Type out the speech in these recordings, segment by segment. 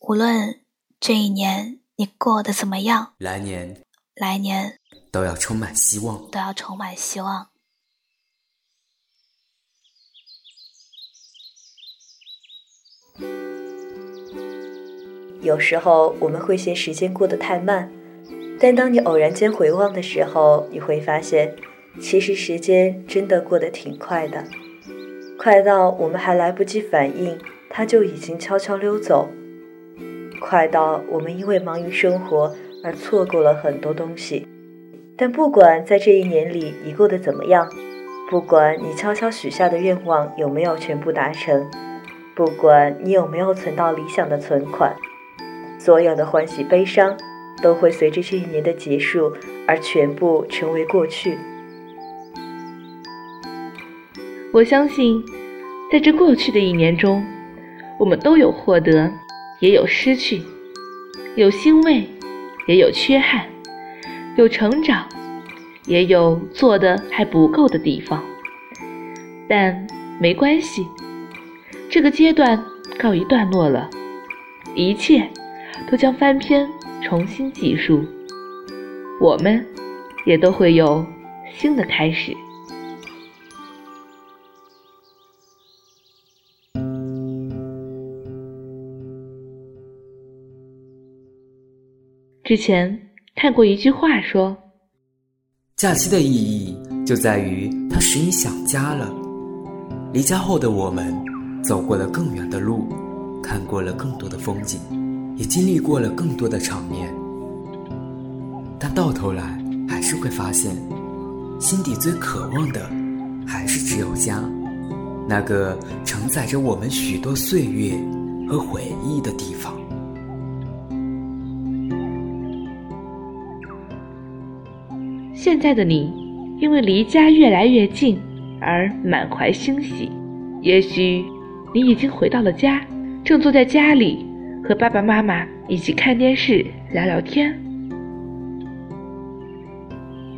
无论这一年你过得怎么样，来年来年都要充满希望，都要充满希望。有时候我们会嫌时间过得太慢，但当你偶然间回望的时候，你会发现，其实时间真的过得挺快的，快到我们还来不及反应，它就已经悄悄溜走；快到我们因为忙于生活而错过了很多东西。但不管在这一年里你过得怎么样，不管你悄悄许下的愿望有没有全部达成，不管你有没有存到理想的存款。所有的欢喜悲伤，都会随着这一年的结束而全部成为过去。我相信，在这过去的一年中，我们都有获得，也有失去，有欣慰，也有缺憾，有成长，也有做的还不够的地方。但没关系，这个阶段告一段落了，一切。都将翻篇，重新计数。我们也都会有新的开始。之前看过一句话说：“假期的意义就在于它使你想家了。离家后的我们，走过了更远的路，看过了更多的风景。”也经历过了更多的场面，但到头来还是会发现，心底最渴望的还是只有家，那个承载着我们许多岁月和回忆的地方。现在的你，因为离家越来越近而满怀欣喜，也许你已经回到了家，正坐在家里。和爸爸妈妈一起看电视聊聊天，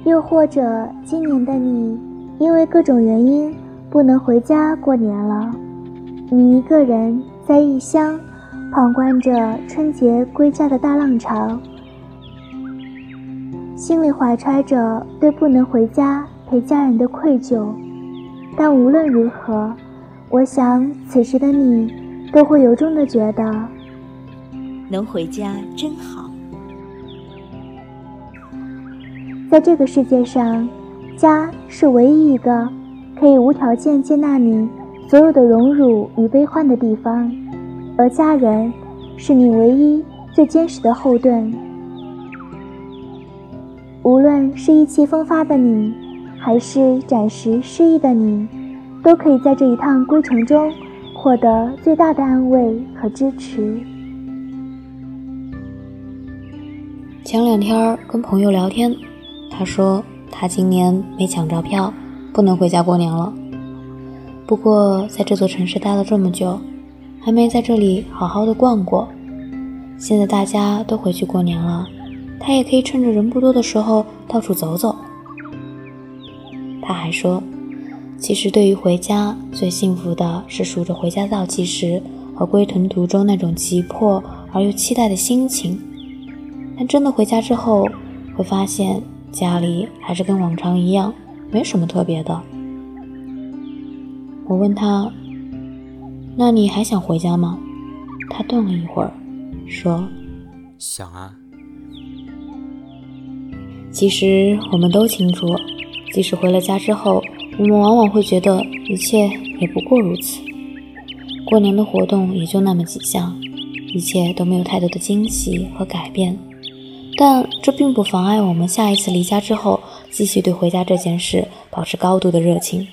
又或者今年的你因为各种原因不能回家过年了，你一个人在异乡旁观着春节归家的大浪潮，心里怀揣着对不能回家陪家人的愧疚，但无论如何，我想此时的你都会由衷的觉得。能回家真好。在这个世界上，家是唯一一个可以无条件接纳你所有的荣辱与悲欢的地方，而家人是你唯一最坚实的后盾。无论是意气风发的你，还是暂时失意的你，都可以在这一趟归程中获得最大的安慰和支持。前两天跟朋友聊天，他说他今年没抢着票，不能回家过年了。不过在这座城市待了这么久，还没在这里好好的逛过。现在大家都回去过年了，他也可以趁着人不多的时候到处走走。他还说，其实对于回家，最幸福的是数着回家倒计时和归途途中那种急迫而又期待的心情。但真的回家之后，会发现家里还是跟往常一样，没什么特别的。我问他：“那你还想回家吗？”他顿了一会儿，说：“想啊。”其实我们都清楚，即使回了家之后，我们往往会觉得一切也不过如此。过年的活动也就那么几项，一切都没有太多的惊喜和改变。但这并不妨碍我们下一次离家之后，继续对回家这件事保持高度的热情。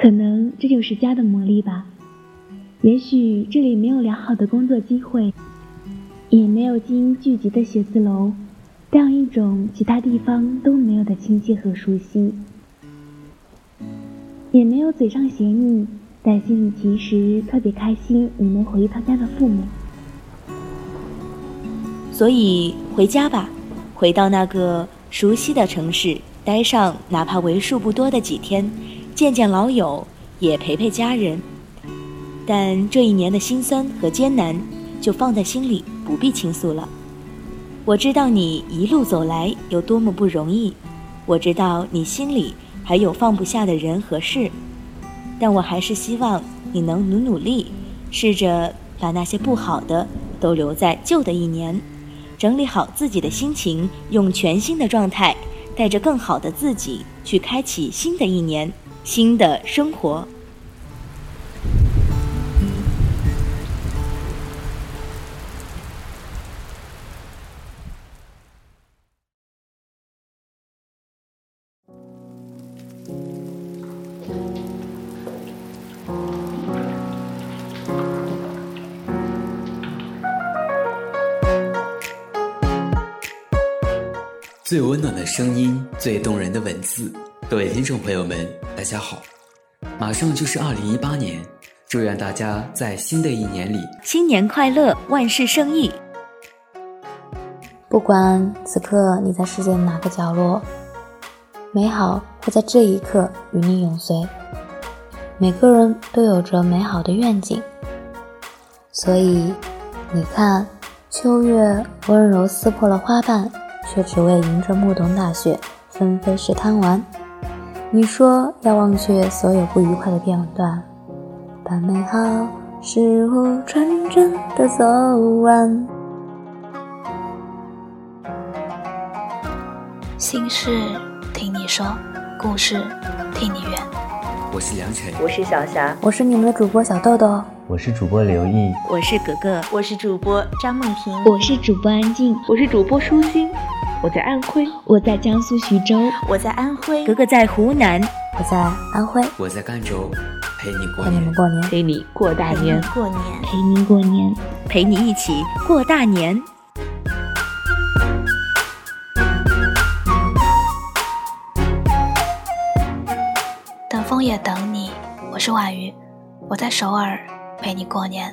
可能这就是家的魔力吧。也许这里没有良好的工作机会，也没有精英聚集的写字楼，这样一种其他地方都没有的亲切和熟悉。也没有嘴上嫌你，但心里其实特别开心你能回一趟家的父母。所以回家吧，回到那个熟悉的城市待上哪怕为数不多的几天，见见老友，也陪陪家人。但这一年的辛酸和艰难，就放在心里，不必倾诉了。我知道你一路走来有多么不容易，我知道你心里还有放不下的人和事，但我还是希望你能努努力，试着把那些不好的都留在旧的一年，整理好自己的心情，用全新的状态，带着更好的自己去开启新的一年，新的生活。最温暖的声音，最动人的文字。各位听众朋友们，大家好！马上就是二零一八年，祝愿大家在新的一年里新年快乐，万事胜意。不管此刻你在世界的哪个角落，美好会在这一刻与你永随。每个人都有着美好的愿景，所以你看，秋月温柔撕破了花瓣。却只为迎着暮冬大雪纷飞时贪玩。你说要忘却所有不愉快的片段，把美好事物纯真的走完。心事听你说，故事听你圆。我是梁晨，我是小霞，我是你们的主播小豆豆。我是主播刘毅，我是格格，我是主播张梦婷，我是主播安静，我是主播舒心。我在安徽，我在江苏徐州，我在安徽，格格在湖南，我在安徽，我在赣州，陪你过陪你们过年，陪你过大年，过年，陪你过年，陪你一起。过大年。等风也等你，我是婉瑜，我在首尔。陪你过年。